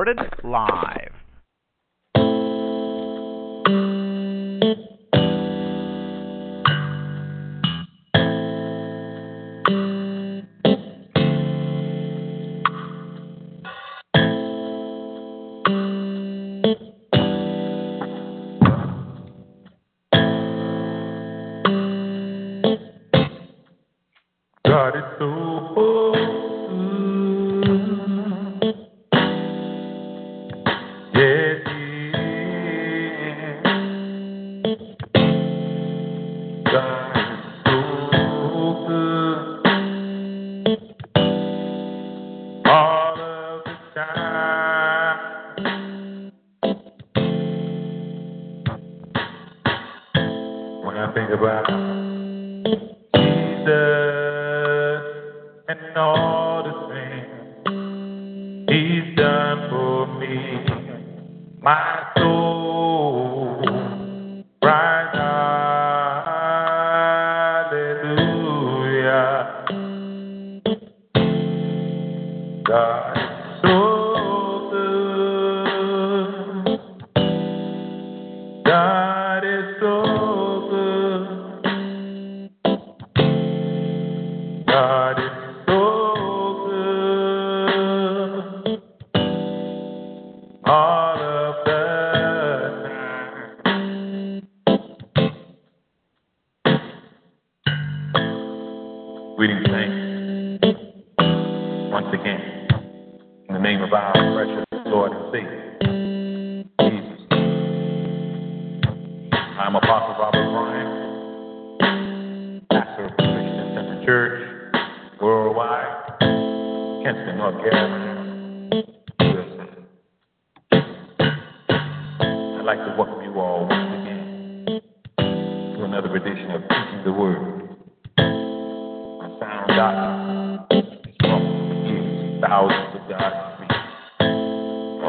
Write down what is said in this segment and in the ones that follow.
Recorded live. God is I think about Jesus and all the things He's done for me. My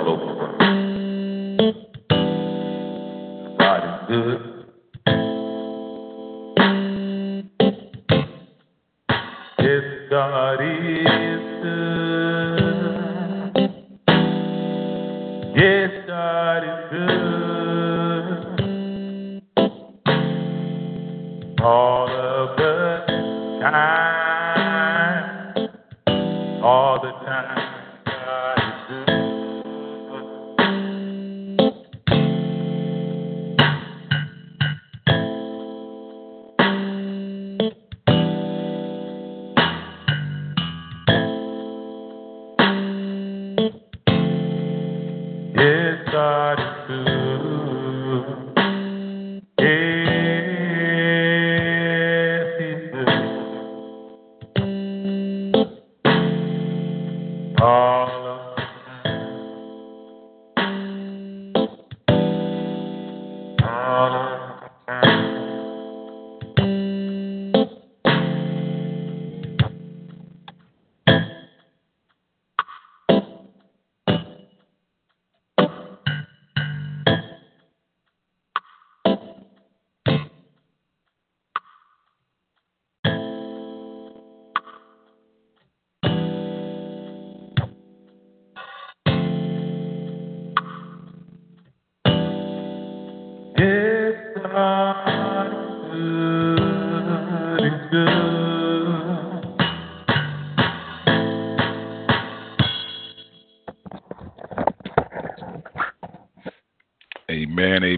all over the world. God is good. God is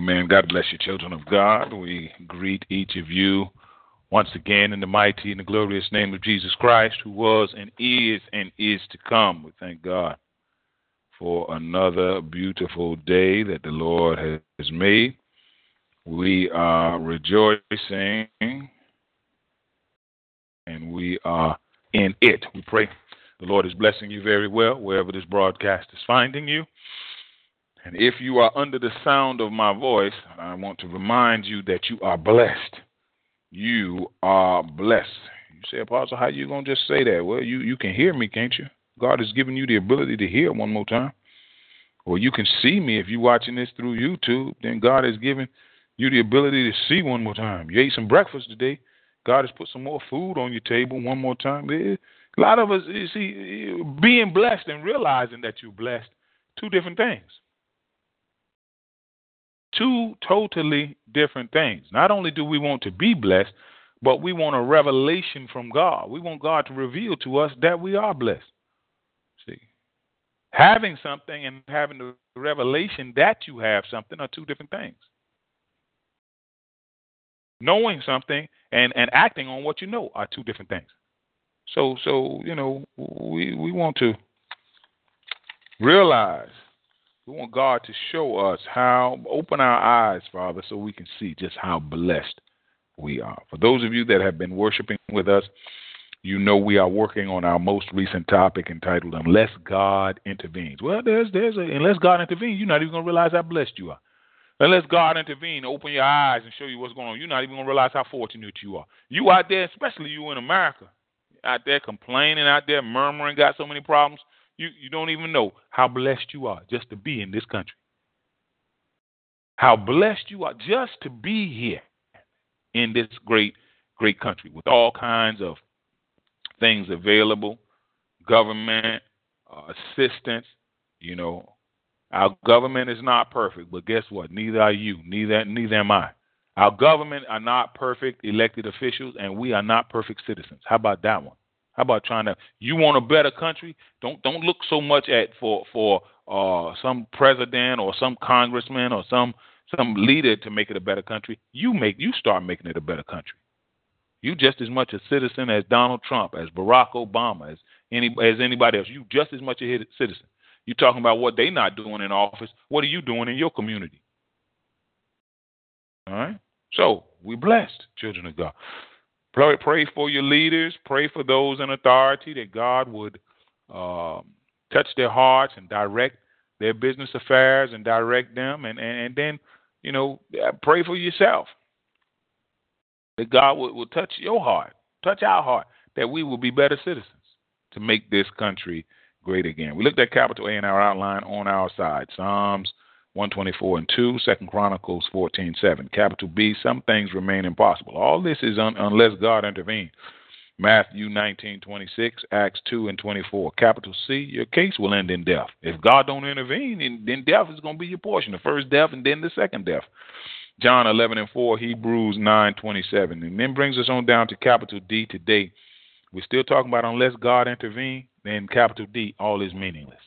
Amen. God bless you, children of God. We greet each of you once again in the mighty and the glorious name of Jesus Christ, who was and is and is to come. We thank God for another beautiful day that the Lord has made. We are rejoicing and we are in it. We pray the Lord is blessing you very well wherever this broadcast is finding you. And if you are under the sound of my voice, I want to remind you that you are blessed. You are blessed. You say, Apostle, how you gonna just say that? Well, you, you can hear me, can't you? God has given you the ability to hear one more time. Or you can see me if you're watching this through YouTube. Then God has given you the ability to see one more time. You ate some breakfast today. God has put some more food on your table one more time. Eh, a lot of us, you see, eh, being blessed and realizing that you're blessed, two different things. Two totally different things. Not only do we want to be blessed, but we want a revelation from God. We want God to reveal to us that we are blessed. See, having something and having the revelation that you have something are two different things. Knowing something and, and acting on what you know are two different things. So so you know we we want to realize we want God to show us how open our eyes, Father, so we can see just how blessed we are. For those of you that have been worshiping with us, you know we are working on our most recent topic entitled "Unless God Intervenes." Well, there's there's a unless God intervenes, you're not even gonna realize how blessed you are. Unless God intervene, open your eyes and show you what's going on, you're not even gonna realize how fortunate you are. You out there, especially you in America, out there complaining, out there murmuring, got so many problems. You you don't even know how blessed you are just to be in this country. How blessed you are just to be here in this great great country with all kinds of things available, government uh, assistance. You know, our government is not perfect, but guess what? Neither are you. Neither neither am I. Our government are not perfect elected officials, and we are not perfect citizens. How about that one? How about trying to? You want a better country? Don't don't look so much at for for uh, some president or some congressman or some some leader to make it a better country. You make you start making it a better country. You just as much a citizen as Donald Trump, as Barack Obama, as any as anybody else. You just as much a citizen. You talking about what they not doing in office. What are you doing in your community? All right. So we blessed, children of God. Pray, pray for your leaders. Pray for those in authority that God would um, touch their hearts and direct their business affairs and direct them. And, and, and then, you know, pray for yourself that God will, will touch your heart, touch our heart, that we will be better citizens to make this country great again. We looked at capital A in our outline on our side. Psalms 124 and 2, 2 Chronicles 14, 7. Capital B, some things remain impossible. All this is un- unless God intervenes. Matthew 19, 26, Acts 2 and 24. Capital C, your case will end in death. If God don't intervene, then death is going to be your portion. The first death and then the second death. John 11 and 4, Hebrews 9, 27. And then brings us on down to capital D today. We're still talking about unless God intervene, then capital D, all is meaningless.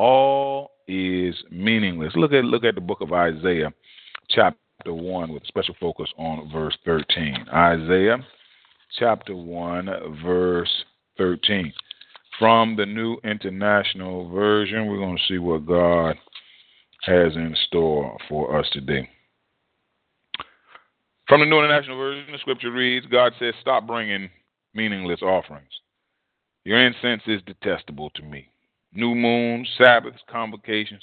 All is meaningless. Look at look at the book of Isaiah, chapter one, with special focus on verse thirteen. Isaiah, chapter one, verse thirteen. From the New International Version, we're going to see what God has in store for us today. From the New International Version, the scripture reads God says, Stop bringing meaningless offerings. Your incense is detestable to me new moons, Sabbaths, convocations.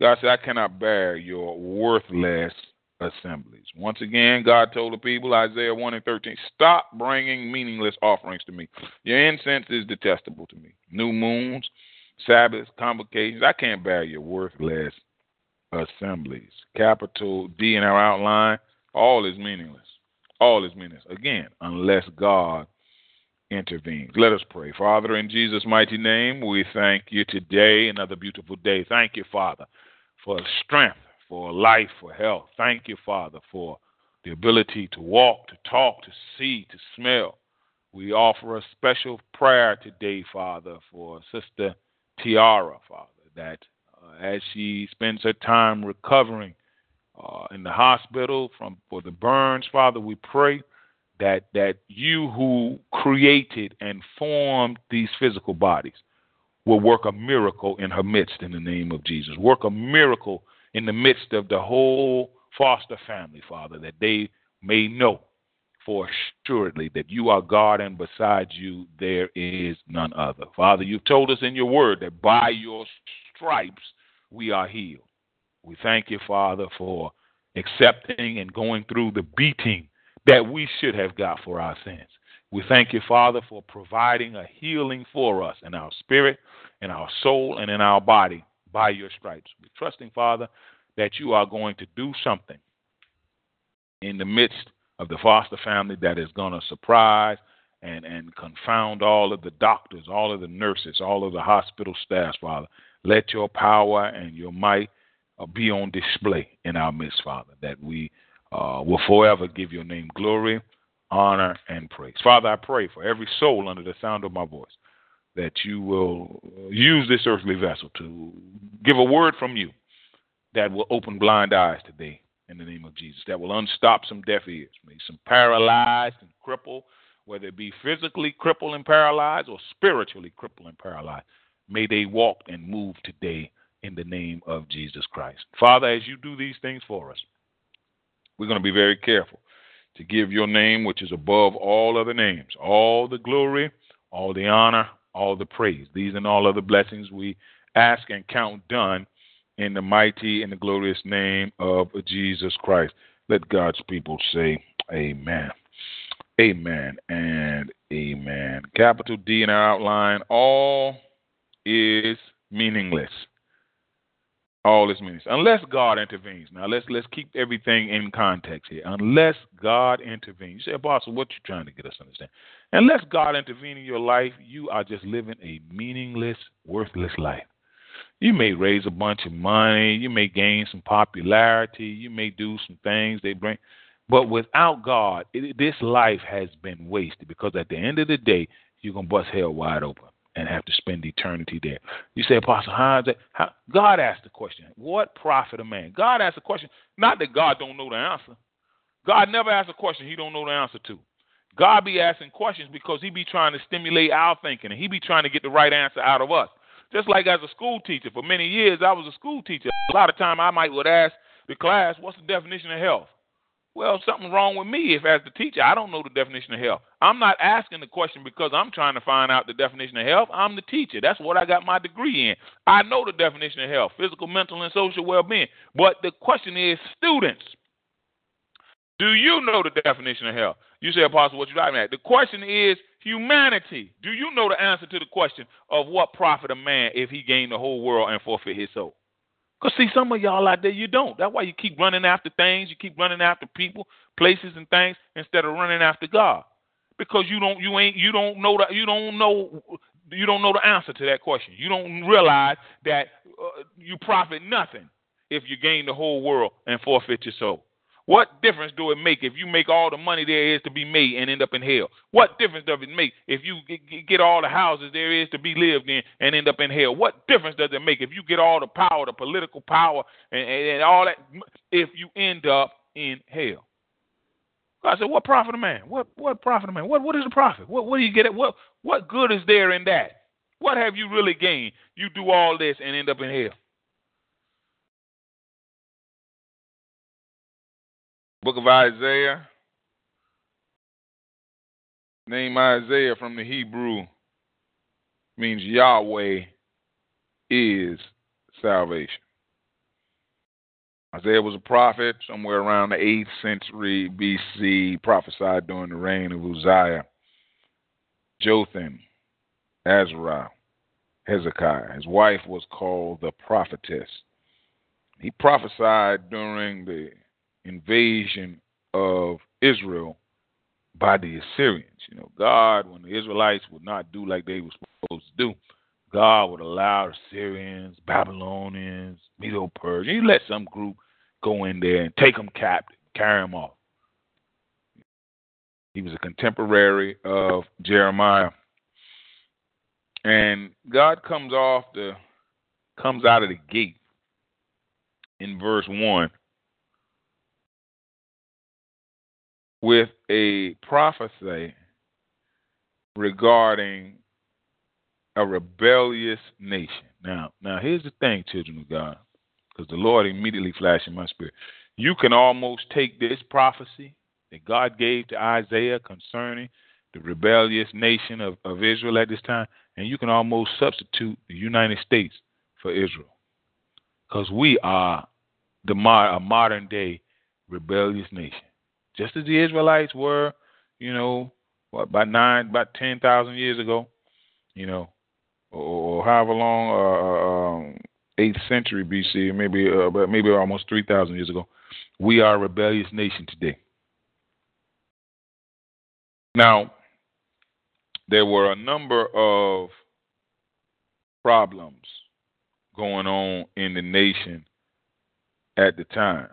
God said, I cannot bear your worthless assemblies. Once again, God told the people, Isaiah 1 and 13, stop bringing meaningless offerings to me. Your incense is detestable to me. New moons, Sabbaths, convocations. I can't bear your worthless assemblies. Capital D in our outline, all is meaningless. All is meaningless. Again, unless God intervenes. Let us pray. Father, in Jesus' mighty name, we thank you today, another beautiful day. Thank you, Father, for strength, for life, for health. Thank you, Father, for the ability to walk, to talk, to see, to smell. We offer a special prayer today, Father, for Sister Tiara, Father, that uh, as she spends her time recovering uh, in the hospital from for the burns, Father, we pray that that you who created and formed these physical bodies will work a miracle in her midst in the name of Jesus. Work a miracle in the midst of the whole foster family, Father, that they may know, for assuredly that you are God and beside you there is none other. Father, you've told us in your word that by your stripes we are healed. We thank you, Father, for accepting and going through the beating that we should have got for our sins. We thank you, Father, for providing a healing for us in our spirit, in our soul, and in our body by your stripes. We're trusting, Father, that you are going to do something in the midst of the foster family that is going to surprise and, and confound all of the doctors, all of the nurses, all of the hospital staff, Father. Let your power and your might uh, be on display in our midst, Father, that we uh, will forever give your name glory, honor, and praise. Father, I pray for every soul under the sound of my voice that you will use this earthly vessel to give a word from you that will open blind eyes today in the name of Jesus, that will unstop some deaf ears, maybe some paralyzed and crippled, whether it be physically crippled and paralyzed or spiritually crippled and paralyzed. May they walk and move today in the name of Jesus Christ. Father, as you do these things for us, we're going to be very careful to give your name, which is above all other names, all the glory, all the honor, all the praise. These and all other blessings we ask and count done in the mighty and the glorious name of Jesus Christ. Let God's people say, Amen. Amen and amen. Capital D in our outline all is meaningless. All is meaningless. Unless God intervenes. Now let's let's keep everything in context here. Unless God intervenes. You say, Apostle, what you trying to get us to understand? Unless God intervenes in your life, you are just living a meaningless, worthless life. You may raise a bunch of money, you may gain some popularity, you may do some things they bring, but without God, it, this life has been wasted because at the end of the day, you're gonna bust hell wide open and have to spend eternity there. You say, Apostle, that? How? God asked the question, what profit a man? God asked the question, not that God don't know the answer. God never asks a question he don't know the answer to. God be asking questions because he be trying to stimulate our thinking and he be trying to get the right answer out of us. Just like as a school teacher, for many years I was a school teacher. A lot of time I might would ask the class, "What's the definition of health?" Well, something wrong with me if, as the teacher, I don't know the definition of health. I'm not asking the question because I'm trying to find out the definition of health. I'm the teacher. That's what I got my degree in. I know the definition of health, physical, mental, and social well-being. But the question is, students, do you know the definition of health? You say, Apostle, what you driving at? The question is humanity. Do you know the answer to the question of what profit a man if he gained the whole world and forfeit his soul? Because see, some of y'all out there you don't. That's why you keep running after things, you keep running after people, places, and things instead of running after God. Because you don't, you ain't, you don't know that, you don't know, you don't know the answer to that question. You don't realize that uh, you profit nothing if you gain the whole world and forfeit your soul. What difference do it make if you make all the money there is to be made and end up in hell? What difference does it make if you get all the houses there is to be lived in and end up in hell? What difference does it make if you get all the power, the political power, and, and all that, if you end up in hell? I said, what profit a man? What what profit a man? What what is the profit? What what do you get? At? What what good is there in that? What have you really gained? You do all this and end up in hell. Book of Isaiah. Name Isaiah from the Hebrew means Yahweh is salvation. Isaiah was a prophet somewhere around the 8th century BC, prophesied during the reign of Uzziah, Jotham, Azariah, Hezekiah. His wife was called the prophetess. He prophesied during the invasion of Israel by the Assyrians. You know, God, when the Israelites would not do like they were supposed to do, God would allow the Syrians, Babylonians, Medo Persians, he let some group go in there and take them captive, carry them off. He was a contemporary of Jeremiah. And God comes off the comes out of the gate in verse 1 with a prophecy regarding a rebellious nation. Now, now here's the thing, children of God, because the Lord immediately flashed in my spirit. You can almost take this prophecy that God gave to Isaiah concerning the rebellious nation of, of Israel at this time, and you can almost substitute the United States for Israel. Because we are the a modern day rebellious nation. Just as the Israelites were, you know, what, about nine, about 10,000 years ago, you know, or, however long, uh, uh um, 8th century BC, maybe, uh, maybe almost 3,000 years ago, we are a rebellious nation today. Now, there were a number of problems going on in the nation at the time.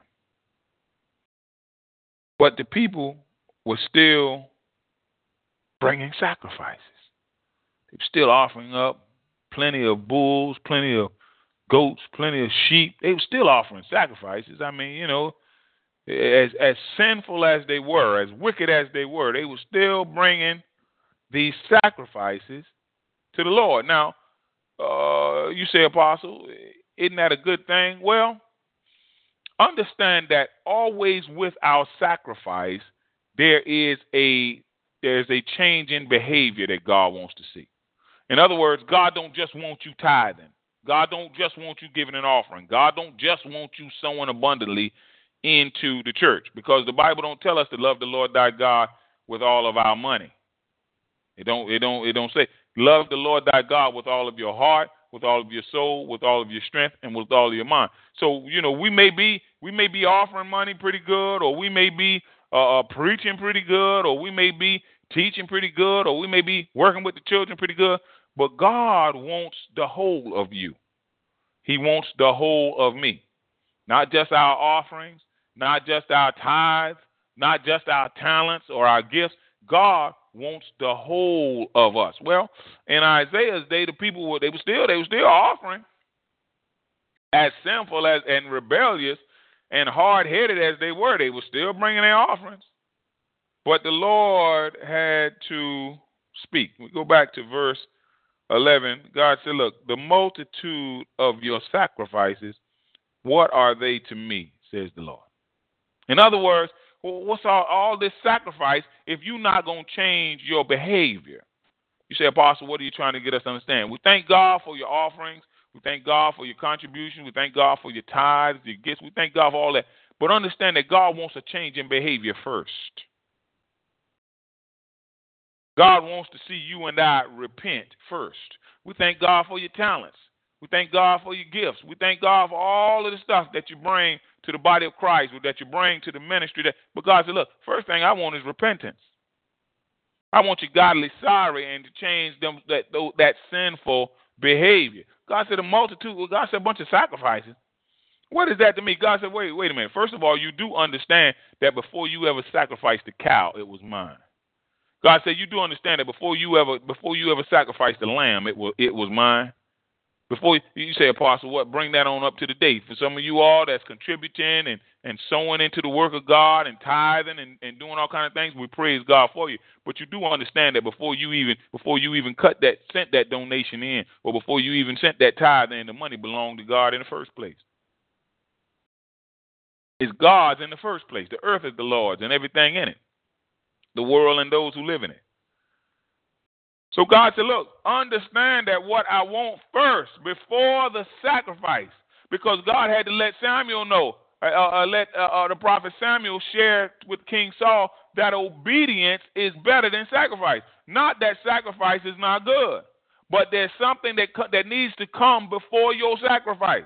But the people were still bringing sacrifices. They were still offering up plenty of bulls, plenty of goats, plenty of sheep. They were still offering sacrifices. I mean, you know, as as sinful as they were, as wicked as they were, they were still bringing these sacrifices to the Lord. Now, uh, you say, Apostle, isn't that a good thing? Well, understand that always with our sacrifice, there is a there's a change in behavior that God wants to see. In other words, God don't just want you tithing. God don't just want you giving an offering. God don't just want you sowing abundantly into the church because the Bible don't tell us to love the Lord thy God with all of our money. It don't it don't it don't say love the Lord thy God with all of your heart, with all of your soul, with all of your strength, and with all of your mind. So you know we may be we may be offering money pretty good, or we may be uh, uh, preaching pretty good, or we may be teaching pretty good, or we may be working with the children pretty good. But God wants the whole of you. He wants the whole of me, not just our offerings, not just our tithes, not just our talents or our gifts. God wants the whole of us. Well, in Isaiah's day, the people were they were still they were still offering, as sinful as and rebellious and hard headed as they were, they were still bringing their offerings. But the Lord had to speak. We go back to verse 11. God said, Look, the multitude of your sacrifices, what are they to me, says the Lord. In other words, what's all, all this sacrifice if you're not going to change your behavior? You say, Apostle, what are you trying to get us to understand? We thank God for your offerings. We thank God for your contributions. We thank God for your tithes, your gifts. We thank God for all that. But understand that God wants a change in behavior first. God wants to see you and I repent first. We thank God for your talents. We thank God for your gifts. We thank God for all of the stuff that you bring to the body of Christ, that you bring to the ministry. That, but God said, look, first thing I want is repentance. I want you godly sorry and to change them that that sinful behavior. God said a multitude. God said a bunch of sacrifices. What is that to me? God said, wait, wait a minute. First of all, you do understand that before you ever sacrificed the cow, it was mine. God said, you do understand that before you ever before you ever sacrificed the lamb, it was it was mine. Before you say, Apostle, what? Bring that on up to the date. For some of you all that's contributing and, and sowing into the work of God and tithing and, and doing all kind of things, we praise God for you. But you do understand that before you even before you even cut that sent that donation in, or before you even sent that tithe in, the money belonged to God in the first place. It's God's in the first place. The earth is the Lord's and everything in it. The world and those who live in it. So God said, Look, understand that what I want first before the sacrifice, because God had to let Samuel know, uh, uh, uh let uh, uh, the prophet Samuel share with King Saul that obedience is better than sacrifice. Not that sacrifice is not good, but there's something that, that needs to come before your sacrifice.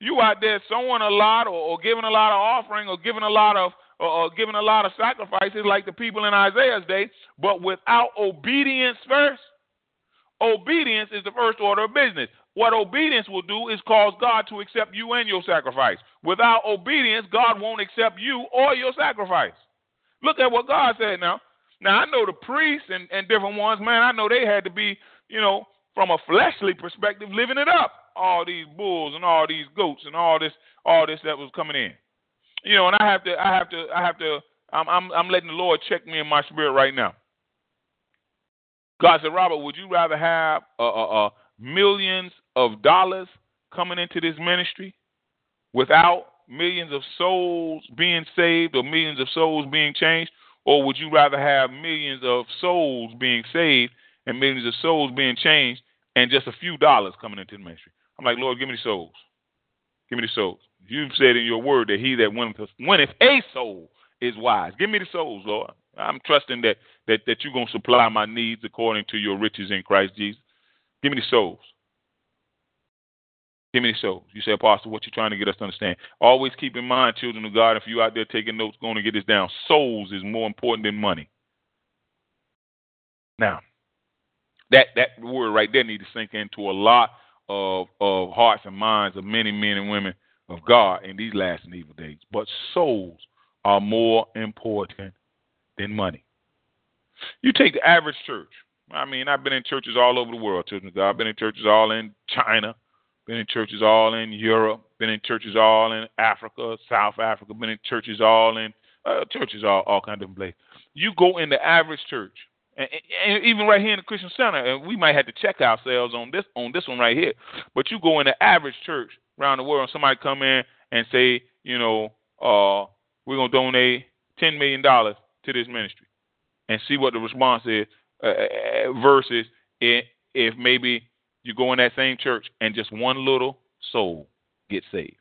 You out there sowing a lot or, or giving a lot of offering or giving a lot of or, giving a lot of sacrifices like the people in Isaiah's day, but without obedience first. Obedience is the first order of business. What obedience will do is cause God to accept you and your sacrifice. Without obedience, God won't accept you or your sacrifice. Look at what God said now. Now, I know the priests and, and different ones, man, I know they had to be, you know, from a fleshly perspective, living it up. All these bulls and all these goats and all this, all this that was coming in. You know, and I have to, I have to, I have to. I'm, I'm, I'm letting the Lord check me in my spirit right now. God said, Robert, would you rather have uh, uh, uh, millions of dollars coming into this ministry without millions of souls being saved or millions of souls being changed? Or would you rather have millions of souls being saved and millions of souls being changed and just a few dollars coming into the ministry? I'm like, Lord, give me the souls. Give me the souls. You've said in your word that he that winneth, winneth a soul is wise. Give me the souls, Lord. I'm trusting that that, that you're going to supply my needs according to your riches in Christ Jesus. Give me the souls. Give me the souls. You say, Apostle, what you trying to get us to understand? Always keep in mind, children of God, if you out there taking notes, going to get this down. Souls is more important than money. Now, that that word right there need to sink into a lot of of hearts and minds of many men and women of God in these last and evil days. But souls are more important than money. You take the average church. I mean, I've been in churches all over the world, children of God. I've been in churches all in China, been in churches all in Europe, been in churches all in Africa, South Africa, been in churches all in uh, churches all all kind of places. You go in the average church, and, and even right here in the Christian Center, and we might have to check ourselves on this on this one right here. But you go in the average church around the world, somebody come in and say, you know, uh, we're gonna donate ten million dollars to this ministry, and see what the response is, uh, uh versus if maybe you go in that same church and just one little soul gets saved.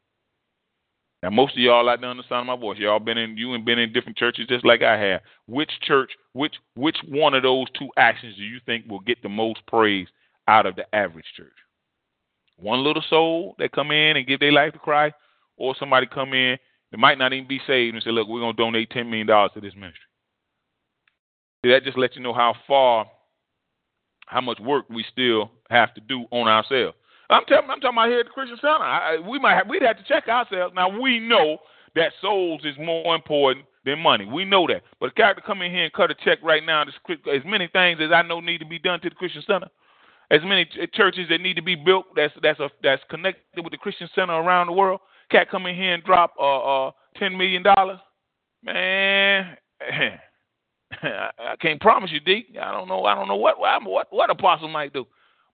Now, most of y'all out there on the sound of my voice, y'all been in you and been in different churches just like I have. Which church, which which one of those two actions do you think will get the most praise out of the average church? One little soul that come in and give their life to Christ, or somebody come in that might not even be saved and say, "Look, we're gonna donate ten million dollars to this ministry." That just lets you know how far how much work we still have to do on ourselves. I'm telling, I'm talking about here at the Christian Center. I, we might have, we'd have to check ourselves. Now we know that souls is more important than money. We know that. But a character come in here and cut a check right now. As many things as I know need to be done to the Christian Center, as many churches that need to be built that's that's a, that's connected with the Christian Center around the world. Cat come in here and drop uh, uh ten million dollars, man. I can't promise you, Deke. I don't know. I don't know what what what apostle might do,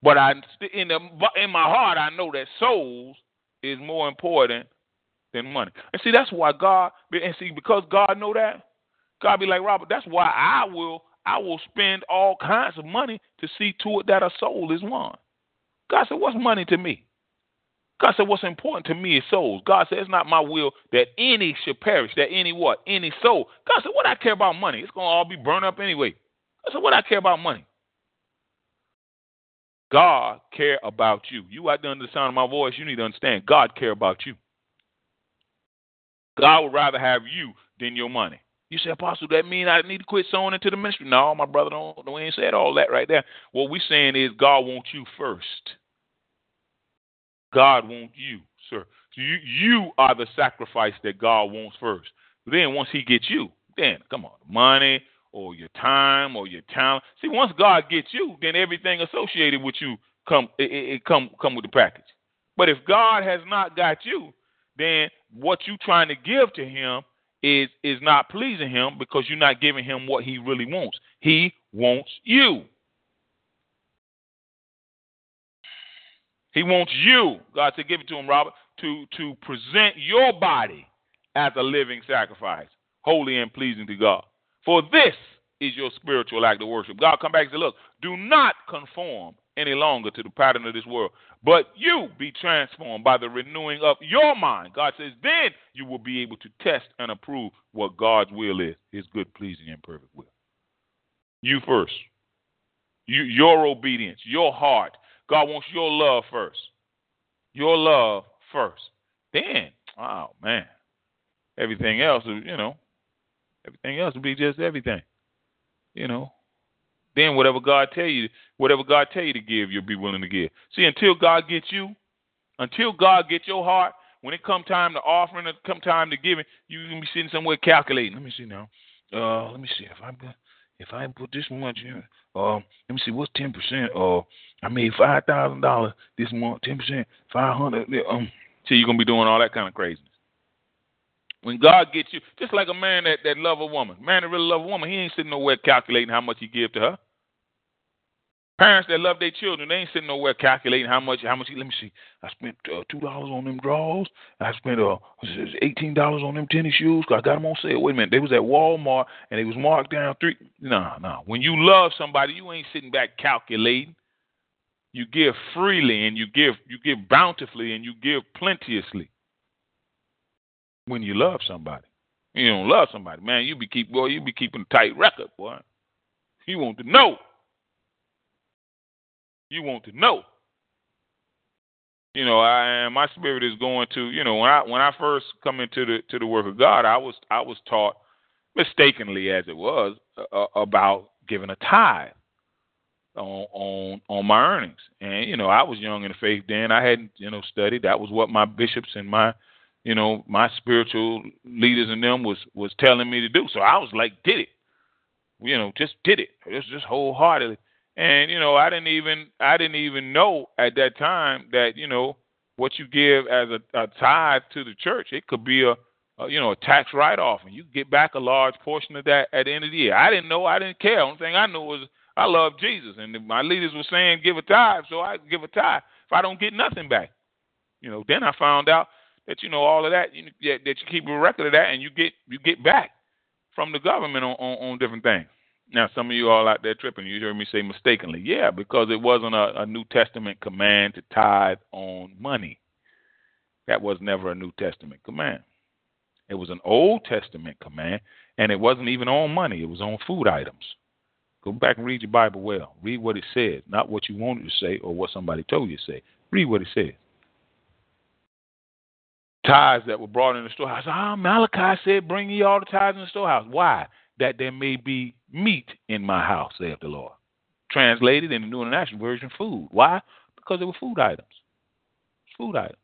but I in the in my heart I know that souls is more important than money. And see, that's why God and see because God know that God be like Robert. That's why I will I will spend all kinds of money to see to it that a soul is won. God said, "What's money to me?" God said, What's important to me is souls. God said, It's not my will that any should perish, that any what? Any soul. God said, What I care about money? It's going to all be burned up anyway. I said, What I care about money? God care about you. You out there under the sound of my voice, you need to understand God care about you. God would rather have you than your money. You say, Apostle, that mean I need to quit sowing into the ministry? No, my brother, don't, we ain't said all that right there. What we saying is God wants you first. God wants you, sir. You you are the sacrifice that God wants first. Then once He gets you, then come on, money or your time or your talent. See, once God gets you, then everything associated with you come it, it come come with the package. But if God has not got you, then what you trying to give to Him is is not pleasing Him because you're not giving Him what He really wants. He wants you. He wants you, God said, give it to him, Robert, to, to present your body as a living sacrifice, holy and pleasing to God. For this is your spiritual act of worship. God come back and say, look, do not conform any longer to the pattern of this world, but you be transformed by the renewing of your mind. God says, then you will be able to test and approve what God's will is, his good, pleasing, and perfect will. You first. You, your obedience, your heart, God wants your love first. Your love first. Then, oh man, everything else, you know, everything else will be just everything. You know. Then whatever God tell you, whatever God tell you to give, you'll be willing to give. See, until God gets you, until God gets your heart, when it come time to offering, it come time to giving, you can be sitting somewhere calculating. Let me see now. Uh, let me see if I'm if I put this much in. Uh, let me see what's ten percent. Uh, I made five thousand dollars this month, ten percent, five hundred. Um, so you're gonna be doing all that kind of craziness. When God gets you, just like a man that, that love a woman, man that really love a woman, he ain't sitting nowhere calculating how much he give to her. Parents that love their children, they ain't sitting nowhere calculating how much. How much? He let me see. I spent uh, two dollars on them drawers. I spent uh eighteen dollars on them tennis shoes. I got them on sale. Wait a minute, they was at Walmart and they was marked down three. No, no. When you love somebody, you ain't sitting back calculating. You give freely and you give you give bountifully and you give plenteously. When you love somebody, you don't love somebody, man. You be keep boy. You be keeping a tight record, boy. You want to know. You want to know. You know, I my spirit is going to, you know, when I when I first come into the to the work of God, I was I was taught mistakenly as it was uh, about giving a tithe on on on my earnings. And you know, I was young in the faith then. I hadn't, you know, studied. That was what my bishops and my, you know, my spiritual leaders and them was was telling me to do. So I was like, did it. You know, just did it. Just just wholeheartedly. And you know, I didn't even I didn't even know at that time that you know what you give as a, a tithe to the church, it could be a, a you know a tax write off, and you get back a large portion of that at the end of the year. I didn't know. I didn't care. Only thing I knew was I love Jesus, and my leaders were saying give a tithe, so I give a tithe. If I don't get nothing back, you know, then I found out that you know all of that you, that you keep a record of that, and you get you get back from the government on, on, on different things. Now, some of you all out there tripping, you heard me say mistakenly. Yeah, because it wasn't a, a New Testament command to tithe on money. That was never a New Testament command. It was an Old Testament command, and it wasn't even on money, it was on food items. Go back and read your Bible well. Read what it says, not what you wanted to say or what somebody told you to say. Read what it says. Tithes that were brought in the storehouse. Ah, Malachi said, Bring ye all the tithes in the storehouse. Why? That there may be meat in my house, saith the Lord. Translated in the New International Version, food. Why? Because they were food items. Food items.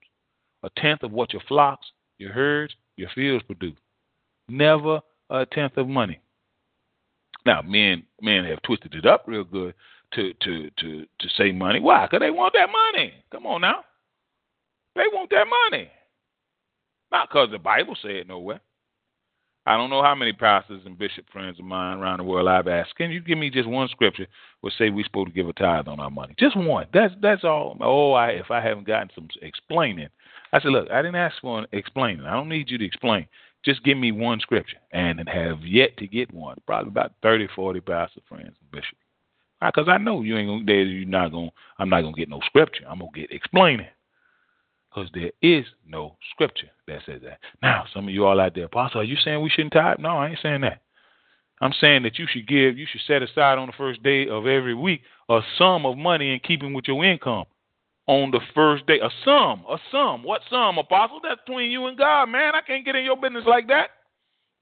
A tenth of what your flocks, your herds, your fields produce. Never a tenth of money. Now, men men have twisted it up real good to to to to say money. Why? Because they want that money. Come on now. They want that money. Not because the Bible said nowhere. I don't know how many pastors and bishop friends of mine around the world I've asked, can you give me just one scripture will say we're supposed to give a tithe on our money? Just one. That's that's all. Oh, I if I haven't gotten some explaining. I said, look, I didn't ask for an explaining. I don't need you to explain. Just give me one scripture. And have yet to get one. Probably about 30, 40 pastor friends and bishops. Because ah, I know you ain't gonna you're not gonna I'm not gonna get no scripture. I'm gonna get explaining because there is no scripture that says that. Now, some of you all out there, Apostle, are you saying we shouldn't tithe? No, I ain't saying that. I'm saying that you should give, you should set aside on the first day of every week a sum of money in keeping with your income. On the first day, a sum, a sum. What sum, Apostle? That's between you and God, man. I can't get in your business like that.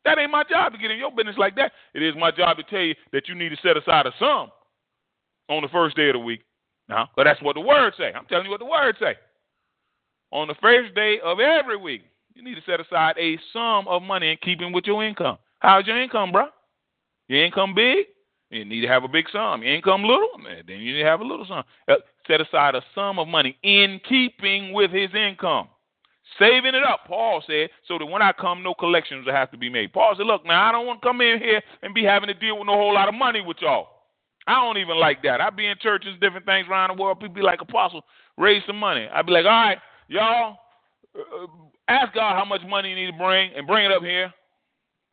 That ain't my job to get in your business like that. It is my job to tell you that you need to set aside a sum on the first day of the week. Now, but that's what the word say. I'm telling you what the word say on the first day of every week, you need to set aside a sum of money in keeping with your income. How's your income, bro? Your income big? You need to have a big sum. Your income little? Then you need to have a little sum. Uh, set aside a sum of money in keeping with his income. Saving it up, Paul said, so that when I come, no collections will have to be made. Paul said, Look, now I don't want to come in here and be having to deal with no whole lot of money with y'all. I don't even like that. I be in churches, different things around the world. People be like, Apostle, raise some money. I'd be like, All right, y'all uh, ask God how much money you need to bring and bring it up here.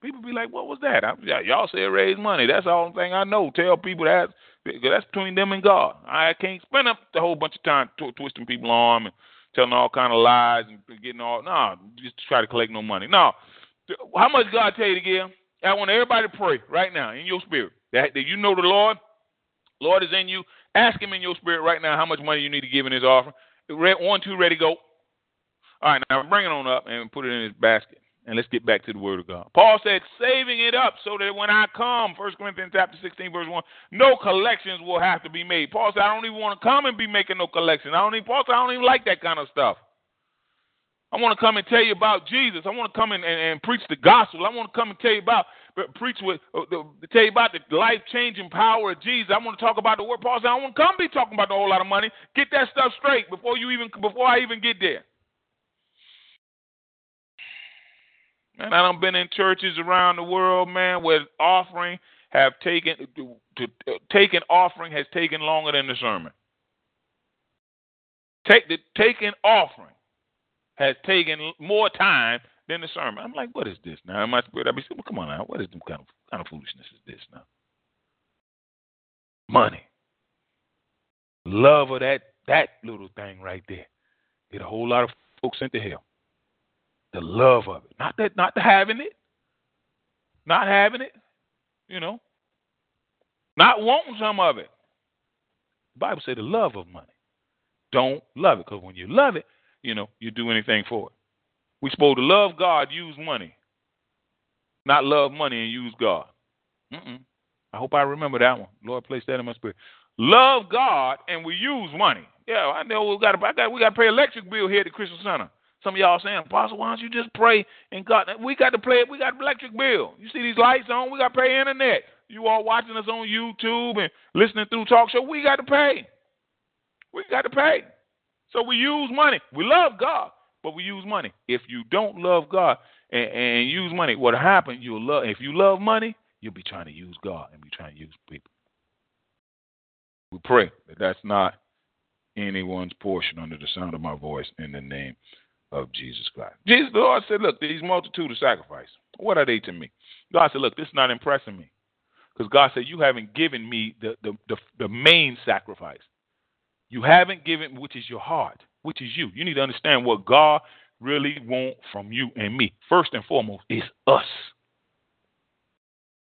People be like, "What was that?" I, y'all said raise money. That's the only thing I know. Tell people that that's between them and God. I can't spend up the whole bunch of time tw- twisting people arm and telling all kind of lies and getting all no, nah, just try to collect no money. No, how much God tell you to give? I want everybody to pray right now in your spirit that, that you know the Lord. Lord is in you. Ask Him in your spirit right now how much money you need to give in His offering. One, two, ready, go. All right, now bring it on up and put it in his basket. And let's get back to the word of God. Paul said, saving it up so that when I come, 1 Corinthians chapter 16, verse 1, no collections will have to be made. Paul said, I don't even want to come and be making no collections. I don't even, Paul said, I don't even like that kind of stuff. I want to come and tell you about Jesus. I want to come and, and, and preach the gospel. I want to come and tell you about preach with uh, tell you about the life changing power of Jesus. I want to talk about the word. Paul said, I want to come be talking about a whole lot of money. Get that stuff straight before you even before I even get there. Man, I done been in churches around the world, man, where offering have taken to, to uh, take an offering has taken longer than the sermon. Take the taking offering has taken more time than the sermon. I'm like, what is this now? In my spirit, I be saying, well, come on now, what is this kind of kind of foolishness is this now? Money, love of that that little thing right there, get a whole lot of folks into hell. The love of it, not that, not the having it, not having it, you know, not wanting some of it. The Bible says the love of money. Don't love it, because when you love it, you know, you do anything for it. We're supposed to love God, use money, not love money and use God. Mm-mm. I hope I remember that one. Lord, place that in my spirit. Love God and we use money. Yeah, I know we got. I got we got to pay electric bill here at the Christian Center. Some of y'all saying, Apostle, why don't you just pray and God? We got to pay. We got electric bill. You see these lights on? We got to pay internet. You all watching us on YouTube and listening through TalkShoe. We got to pay. We got to pay. So we use money. We love God, but we use money. If you don't love God and, and use money, what happens? You'll love. If you love money, you'll be trying to use God and be trying to use people. We pray that that's not anyone's portion under the sound of my voice in the name of Jesus Christ. Jesus, the Lord said, Look, these multitude of sacrifice, what are they to me? God said, Look, this is not impressing me. Because God said, You haven't given me the, the, the, the main sacrifice. You haven't given, which is your heart, which is you. You need to understand what God really wants from you and me. First and foremost, is us.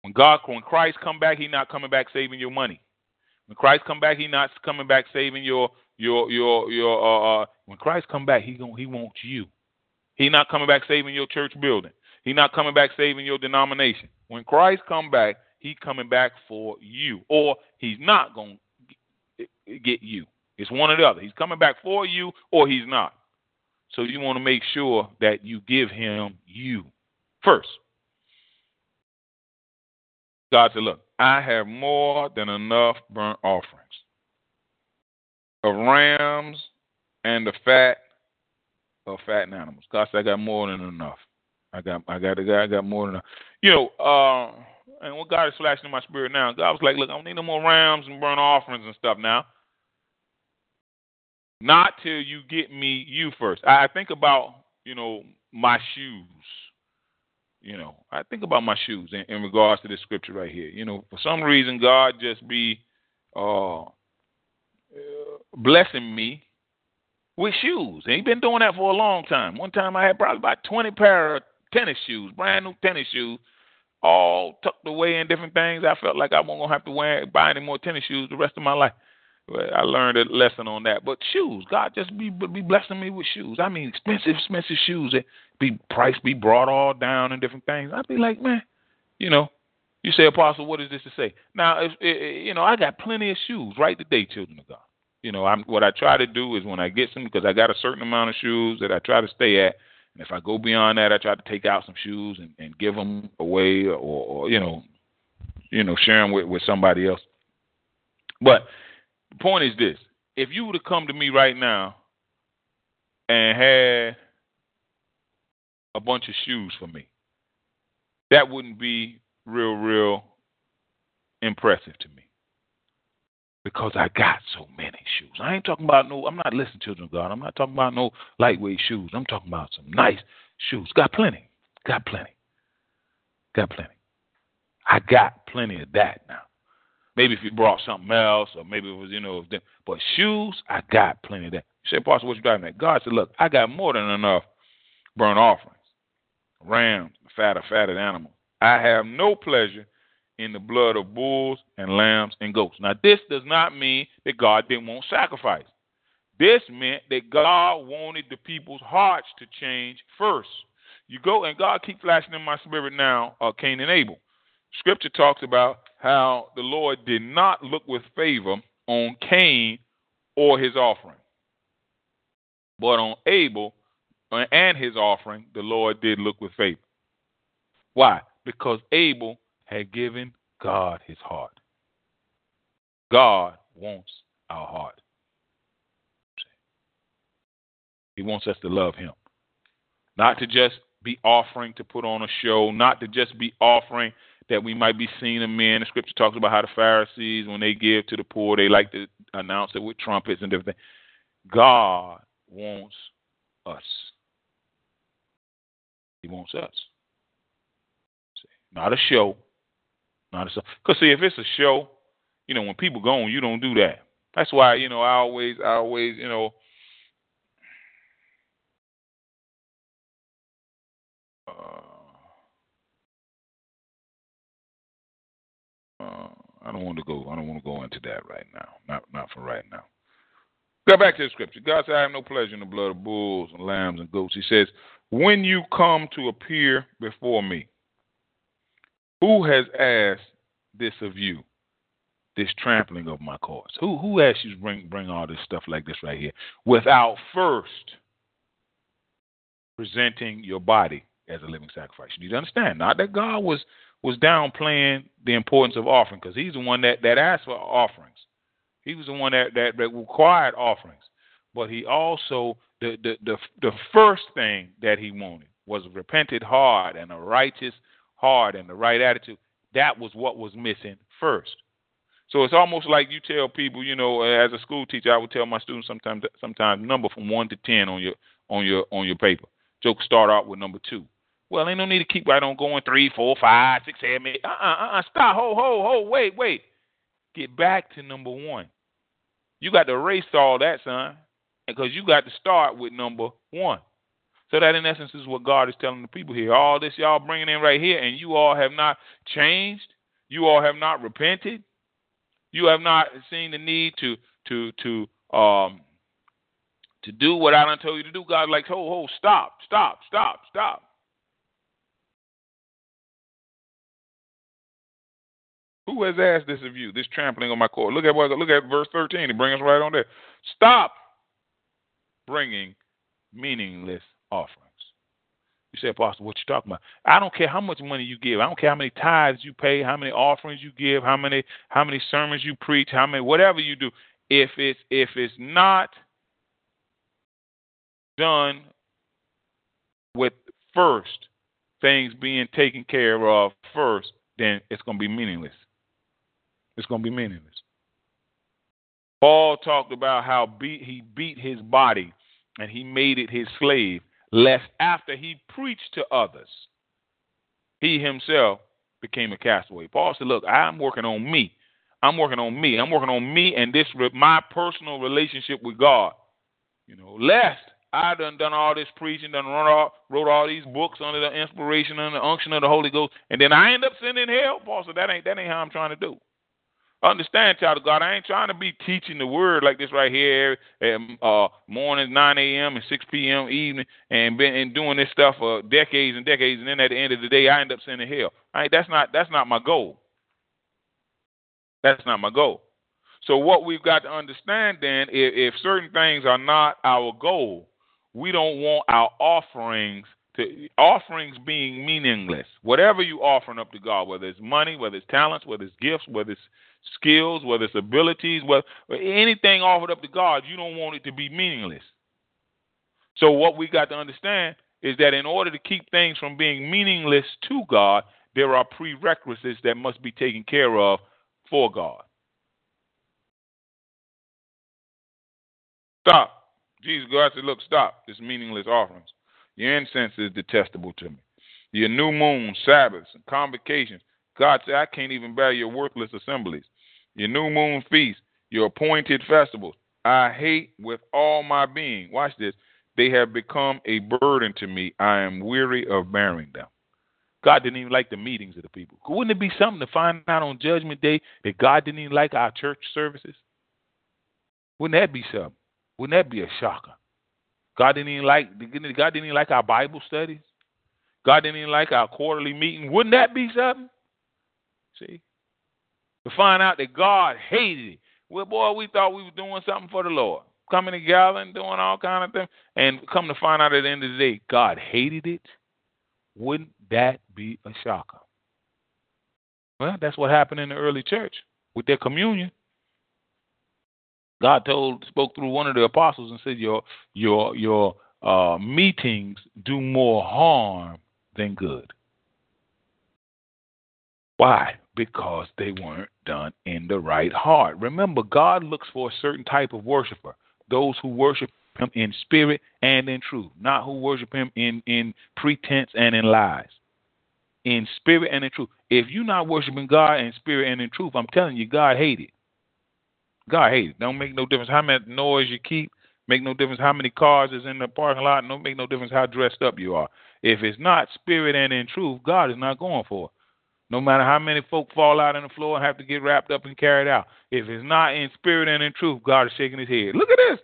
When God, when Christ come back, He not coming back saving your money. When Christ come back, He not coming back saving your your your your. Uh, uh, when Christ come back, He going He wants you. He not coming back saving your church building. He not coming back saving your denomination. When Christ come back, He coming back for you, or He's not going to get you. It's one or the other. He's coming back for you or he's not. So you want to make sure that you give him you first. God said, Look, I have more than enough burnt offerings of rams and the fat of fattened animals. Said, I got more than enough. I got I got I got more than enough. You know, uh and what God is flashing in my spirit now, God was like, Look, I don't need no more rams and burnt offerings and stuff now. Not till you get me you first. I think about, you know, my shoes. You know, I think about my shoes in, in regards to this scripture right here. You know, for some reason, God just be uh, blessing me with shoes. And he been doing that for a long time. One time I had probably about 20 pair of tennis shoes, brand new tennis shoes, all tucked away in different things. I felt like I wasn't to have to wear buy any more tennis shoes the rest of my life. But I learned a lesson on that. But shoes, God just be be blessing me with shoes. I mean, expensive, expensive shoes. It be price be brought all down and different things. I'd be like, man, you know. You say, Apostle, what is this to say? Now, if, if, you know, I got plenty of shoes right today, children of God. You know, I'm what I try to do is when I get some because I got a certain amount of shoes that I try to stay at. And if I go beyond that, I try to take out some shoes and, and give them away or, or you know, you know, share them with, with somebody else. But the point is this: if you were to come to me right now and had a bunch of shoes for me, that wouldn't be real, real impressive to me. Because I got so many shoes. I ain't talking about no, I'm not listening, children of God. I'm not talking about no lightweight shoes. I'm talking about some nice shoes. Got plenty. Got plenty. Got plenty. I got plenty of that now. Maybe if you brought something else, or maybe it was, you know, but shoes, I got plenty of that. You say, Pastor, what you driving at? God said, Look, I got more than enough burnt offerings, rams, fat of fatted animals. I have no pleasure in the blood of bulls and lambs and goats. Now, this does not mean that God didn't want sacrifice. This meant that God wanted the people's hearts to change first. You go and God keep flashing in my spirit now, uh, Cain and Abel. Scripture talks about how the Lord did not look with favor on Cain or his offering, but on Abel and his offering, the Lord did look with favor. Why? Because Abel had given God his heart. God wants our heart. He wants us to love him. Not to just be offering to put on a show, not to just be offering that we might be seen them in. The scripture talks about how the Pharisees, when they give to the poor, they like to announce it with trumpets and everything. God wants us. He wants us. Not a show. Not a because see if it's a show, you know when people go on, you don't do that. That's why you know I always I always you know uh, uh, I don't want to go I don't want to go into that right now. Not not for right now. Go back to the scripture. God said, I have no pleasure in the blood of bulls and lambs and goats. He says, When you come to appear before me, who has asked this of you? This trampling of my courts. Who who asked you to bring bring all this stuff like this right here without first presenting your body as a living sacrifice? You need to understand. Not that God was was downplaying the importance of offering, because He's the one that that asked for offerings. He was the one that, that, that required offerings. But he also the, the the the first thing that he wanted was a repentant heart and a righteous heart and the right attitude. That was what was missing first. So it's almost like you tell people, you know, as a school teacher, I would tell my students sometimes sometimes number from one to ten on your on your on your paper. Jokes start out with number two. Well, ain't no need to keep right on going three, four, five, six, seven, eight. Uh uh uh uh. Stop. Ho ho ho. Wait wait. Get back to number one. You got to erase all that, son, because you got to start with number one. So that in essence is what God is telling the people here. All this y'all bringing in right here, and you all have not changed. You all have not repented. You have not seen the need to to to um to do what I done told you to do. God like, ho ho, stop, stop, stop, stop. Who has asked this of you? This trampling on my court. Look at what. Look at verse thirteen. It brings us right on there. Stop bringing meaningless offerings. You say, Apostle, what you talking about? I don't care how much money you give. I don't care how many tithes you pay, how many offerings you give, how many how many sermons you preach, how many whatever you do. If it's if it's not done with first things being taken care of first, then it's going to be meaningless. It's going to be meaningless. Paul talked about how beat, he beat his body and he made it his slave lest after he preached to others, he himself became a castaway. Paul said, Look, I'm working on me. I'm working on me. I'm working on me and this my personal relationship with God. You know, lest I done done all this preaching, done run all, wrote all these books under the inspiration and the unction of the Holy Ghost, and then I end up sending hell. Paul said, That ain't that ain't how I'm trying to do. Understand, child of God, I ain't trying to be teaching the word like this right here at uh, mornings 9 a.m. and 6 p.m. evening and been and doing this stuff for decades and decades, and then at the end of the day, I end up sending hell. I that's not that's not my goal. That's not my goal. So what we've got to understand then, if, if certain things are not our goal, we don't want our offerings to offerings being meaningless. Whatever you offering up to God, whether it's money, whether it's talents, whether it's gifts, whether it's skills, whether it's abilities, whether anything offered up to God, you don't want it to be meaningless. So what we got to understand is that in order to keep things from being meaningless to God, there are prerequisites that must be taken care of for God. Stop. Jesus, God said, look, stop this meaningless offerings. Your incense is detestable to me. Your new moon, Sabbaths, and convocations. God said, I can't even bear your worthless assemblies your new moon feasts, your appointed festivals. I hate with all my being. Watch this. They have become a burden to me. I am weary of bearing them. God didn't even like the meetings of the people. Wouldn't it be something to find out on Judgment Day that God didn't even like our church services? Wouldn't that be something? Wouldn't that be a shocker? God didn't even like God didn't even like our Bible studies. God didn't even like our quarterly meeting. Wouldn't that be something? See, to find out that God hated it. Well, boy, we thought we were doing something for the Lord, coming together and doing all kind of things, and come to find out at the end of the day, God hated it. Wouldn't that be a shocker? Well, that's what happened in the early church with their communion. God told, spoke through one of the apostles and said, "Your your your uh, meetings do more harm than good." Why? Because they weren't done in the right heart. Remember, God looks for a certain type of worshiper those who worship Him in spirit and in truth, not who worship Him in, in pretense and in lies. In spirit and in truth. If you're not worshiping God in spirit and in truth, I'm telling you, God hates it. God hates. Don't make no difference how much noise you keep. Make no difference how many cars is in the parking lot. Don't make no difference how dressed up you are. If it's not spirit and in truth, God is not going for it. No matter how many folk fall out on the floor and have to get wrapped up and carried out. If it's not in spirit and in truth, God is shaking his head. Look at this.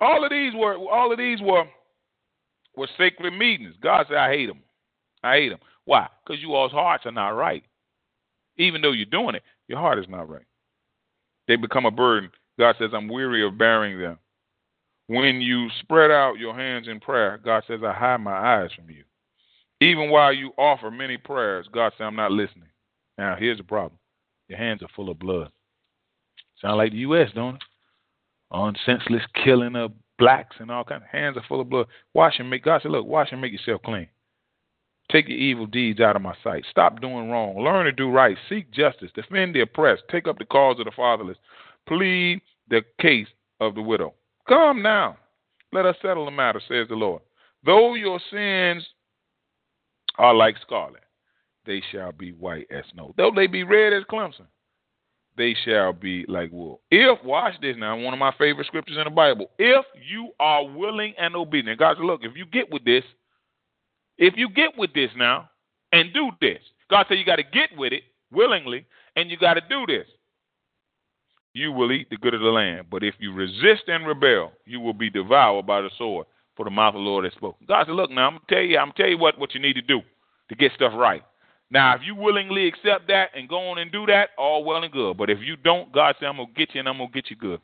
All of these were all of these were were sacred meetings. God said, I hate them. I hate them. Why? Because you all's hearts are not right. Even though you're doing it, your heart is not right. They become a burden. God says, I'm weary of bearing them. When you spread out your hands in prayer, God says, I hide my eyes from you. Even while you offer many prayers, God says, I'm not listening. Now, here's the problem your hands are full of blood. Sound like the U.S., don't it? On senseless killing of blacks and all kinds. Hands are full of blood. Wash and make. God said, look, wash and make yourself clean. Take your evil deeds out of my sight. Stop doing wrong. Learn to do right. Seek justice. Defend the oppressed. Take up the cause of the fatherless. Plead the case of the widow. Come now. Let us settle the matter, says the Lord. Though your sins are like scarlet, they shall be white as snow. Though they be red as crimson, they shall be like wool. If, watch this now, one of my favorite scriptures in the Bible. If you are willing and obedient, God said, look, if you get with this, if you get with this now and do this, God said you got to get with it willingly and you got to do this. You will eat the good of the land. But if you resist and rebel, you will be devoured by the sword for the mouth of the Lord has spoken. God said, Look, now I'm gonna tell you, I'm gonna tell you what, what you need to do to get stuff right. Now, if you willingly accept that and go on and do that, all well and good. But if you don't, God said, I'm gonna get you and I'm gonna get you good.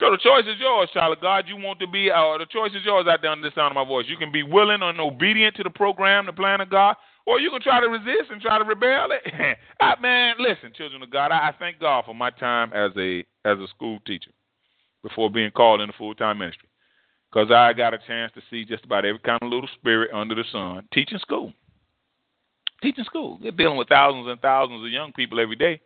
So the choice is yours, child of God. You want to be, uh, the choice is yours out there under the sound of my voice. You can be willing and obedient to the program, the plan of God, or you can try to resist and try to rebel. I, man, listen, children of God, I, I thank God for my time as a as a school teacher before being called into full time ministry because I got a chance to see just about every kind of little spirit under the sun teaching school. Teaching school. They're dealing with thousands and thousands of young people every day,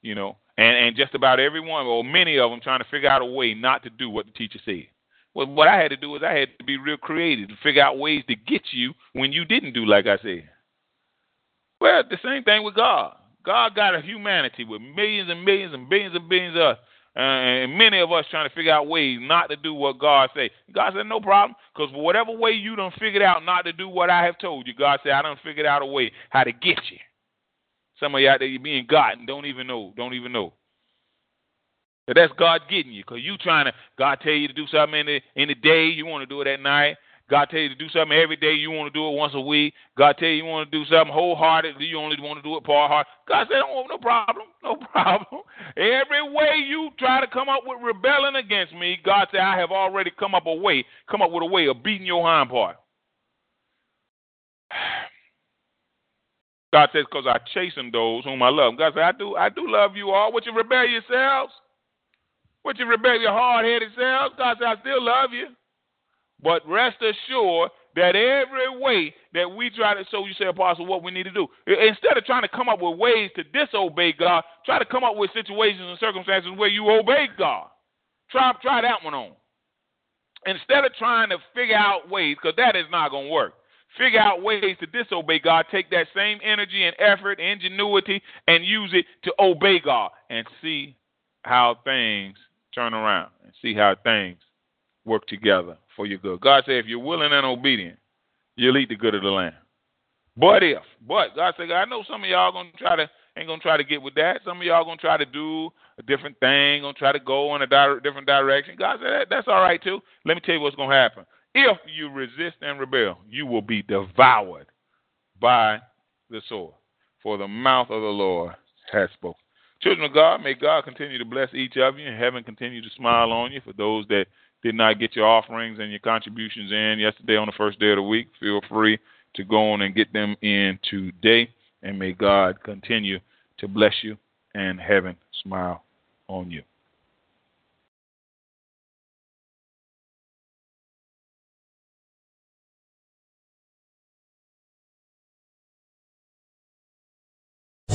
you know, and, and just about everyone, or many of them, trying to figure out a way not to do what the teacher said. Well, what I had to do is I had to be real creative to figure out ways to get you when you didn't do like I said. Well, the same thing with God. God got a humanity with millions and millions and billions and billions of uh, and many of us trying to figure out ways not to do what God say. God said, no problem, because whatever way you done figured out not to do what I have told you, God said, I done figured out a way how to get you. Some of you out there, you're being gotten, don't even know, don't even know. But that's God getting you, because you trying to, God tell you to do something in the, in the day, you want to do it at night. God tell you to do something every day, you want to do it once a week. God tell you you want to do something wholeheartedly, you only want to do it part heart. God said, "Oh, no problem, no problem. Every way you try to come up with rebelling against me, God said, I have already come up a way, come up with a way of beating your hind part. God says, because I chasten those whom I love. God said, I do, I do love you all. Would you rebel yourselves? Would you rebel your hard-headed selves? God said, I still love you. But rest assured that every way that we try to, so you say, Apostle, what we need to do. Instead of trying to come up with ways to disobey God, try to come up with situations and circumstances where you obey God. Try, try that one on. Instead of trying to figure out ways, because that is not going to work. Figure out ways to disobey God. Take that same energy and effort, ingenuity, and use it to obey God and see how things turn around and see how things work together for your good. God said, if you're willing and obedient, you'll eat the good of the land. But if, but God said, I know some of y'all gonna try to ain't gonna try to get with that. Some of y'all gonna try to do a different thing, gonna try to go in a di- different direction. God said that, that's all right too. Let me tell you what's gonna happen. If you resist and rebel, you will be devoured by the sword. For the mouth of the Lord has spoken. Children of God, may God continue to bless each of you and heaven continue to smile on you. For those that did not get your offerings and your contributions in yesterday on the first day of the week, feel free to go on and get them in today. And may God continue to bless you and heaven smile on you.